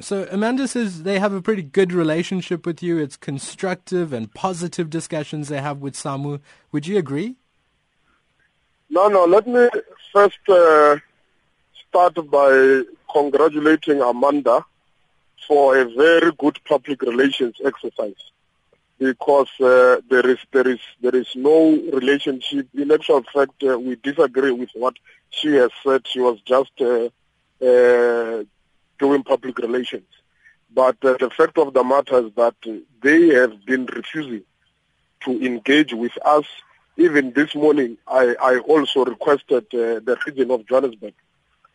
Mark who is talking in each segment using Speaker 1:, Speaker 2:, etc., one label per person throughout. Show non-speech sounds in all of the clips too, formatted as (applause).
Speaker 1: So Amanda says they have a pretty good relationship with you. It's constructive and positive discussions they have with SAMWU. Would you agree?
Speaker 2: No, no. Let me first uh, start by congratulating Amanda for a very good public relations exercise because uh, there is there is there is no relationship. In actual fact, uh, we disagree with what she has said. She was just uh, uh doing public relations. But uh, the fact of the matter is that they have been refusing to engage with us. Even this morning, I, I also requested uh, the region of Johannesburg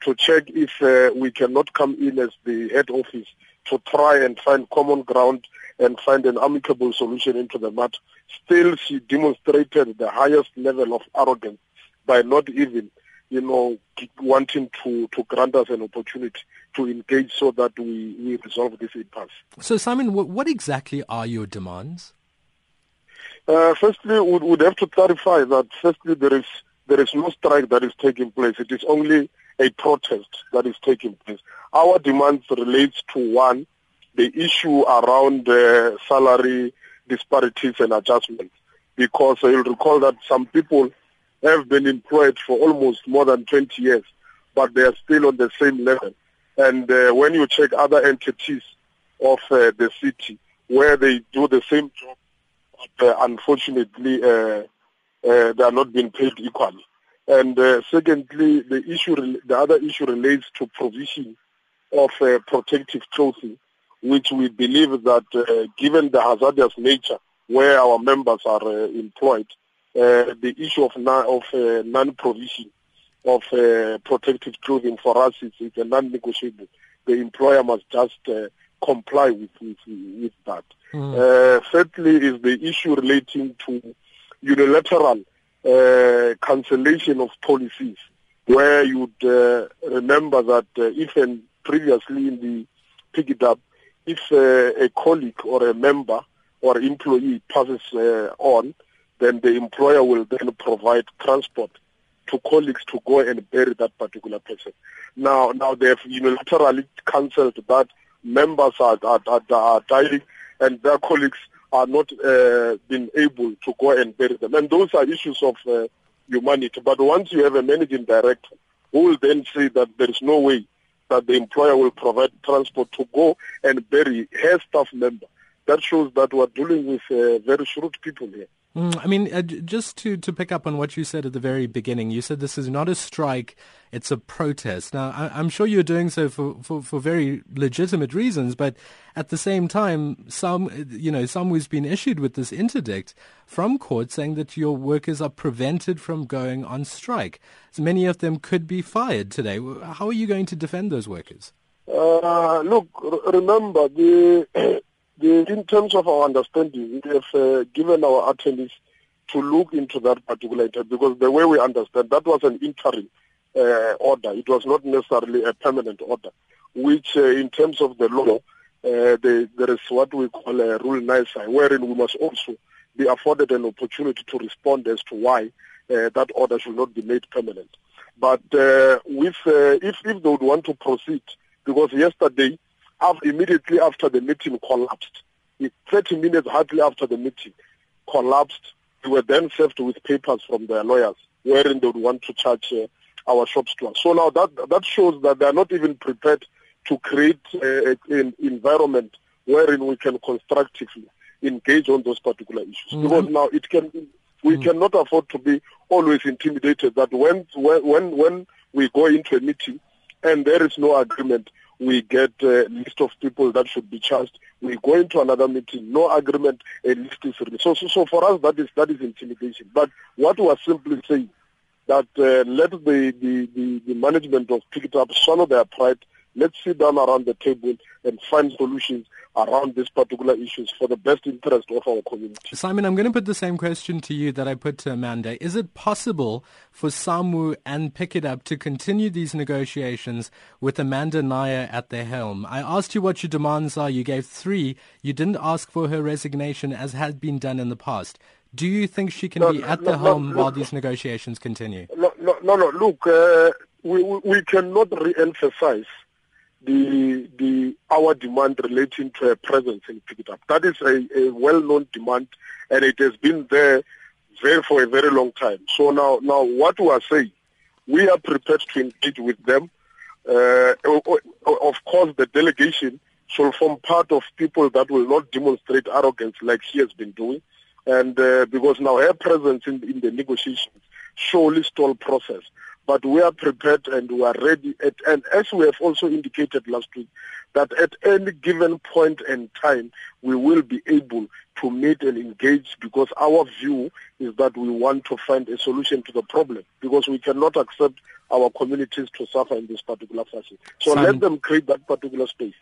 Speaker 2: to check if uh, we cannot come in as the head office to try and find common ground and find an amicable solution into the matter. Still, she demonstrated the highest level of arrogance by not even, you know, wanting to, to grant us an opportunity to engage so that we, we resolve this impasse.
Speaker 1: So, Simon, what exactly are your demands?
Speaker 2: Uh, firstly, we would have to clarify that firstly there is there is no strike that is taking place. It is only a protest that is taking place. Our demands relates to one, the issue around uh, salary disparities and adjustments. Because you'll recall that some people have been employed for almost more than 20 years, but they are still on the same level. And uh, when you check other entities of uh, the city where they do the same job, but uh, unfortunately uh, uh, they are not being paid equally. And secondly, the issue, the other issue relates to provision of protective clothing, which we believe that given the hazardous nature where our members are employed, the issue of, of non-provision of uh, protective clothing for us is, is a non-negotiable. The employer must just uh, comply with, with, with that. Mm. Uh, thirdly is the issue relating to unilateral uh, cancellation of policies, where you'd uh, remember that uh, if previously in the Pikitup, if uh, a colleague or a member or employee passes uh, on, then the employer will then provide transport to colleagues to go and bury that particular person. Now, now they have unilaterally cancelled that members are, are, are, are dying and their colleagues are not uh, being able to go and bury them. And those are issues of uh, humanity. But once you have a managing director who will then say that there is no way that the employer will provide transport to go and bury her staff member, that shows that we're dealing with uh, very shrewd people here.
Speaker 1: Mm, I mean, uh, just to, to pick up on what you said at the very beginning, you said this is not a strike, it's a protest. Now, I, am sure you're doing so for, for, for, very legitimate reasons, but at the same time, some, you know, SAMWU's been issued with this interdict from court saying that your workers are prevented from going on strike. So many of them could be fired today. How are you going to defend those workers?
Speaker 2: Uh, look, remember, the (clears throat) the, in terms of our understanding, we have uh, given our attorneys to look into that particular item because the way we understand that was an interim uh, order. It was not necessarily a permanent order, which uh, in terms of the law, uh, the, there is what we call a rule nisi, wherein we must also be afforded an opportunity to respond as to why uh, that order should not be made permanent. But uh, with, if, if they would want to proceed, because yesterday immediately after the meeting collapsed. 30 minutes hardly after the meeting collapsed, we were then served with papers from their lawyers wherein they would want to charge uh, our shops to us. So now that that shows that they are not even prepared to create uh, an environment wherein we can constructively engage on those particular issues. Mm-hmm. Because now it can we mm-hmm. cannot afford to be always intimidated that when when when we go into a meeting and there is no agreement, we get a list of people that should be charged. We go into another meeting, no agreement, a list is released. So, so, so for us, that is that is intimidation. But what we are simply saying that uh, let the, the, the, the management of Pikitup swallow their pride. Let's sit down around the table and find solutions around these particular issues for the best interest of our community.
Speaker 1: Simon, I'm going to put the same question to you that I put to Amanda. Is it possible for SAMWU and Pikitup to continue these negotiations with Amanda Nair at the helm? I asked you what your demands are. You gave three. You didn't ask for her resignation as had been done in the past. Do you think she can no, be at no, the helm no, while these negotiations continue?
Speaker 2: No, no, no. Look, uh, we, we cannot re-emphasize the the our demand relating to a presence in Pikitup. That is a, a well-known demand, and it has been there very for a very long time. So now, now what we are saying, we are prepared to engage with them. Uh, of course, the delegation shall form part of people that will not demonstrate arrogance like she has been doing, and uh, because now her presence in, in the negotiations surely stall process but we are prepared and we are ready. At, and as we have also indicated last week, that at any given point in time, we will be able to meet and engage because our view is that we want to find a solution to the problem because we cannot accept our communities to suffer in this particular fashion. So let them create that particular space.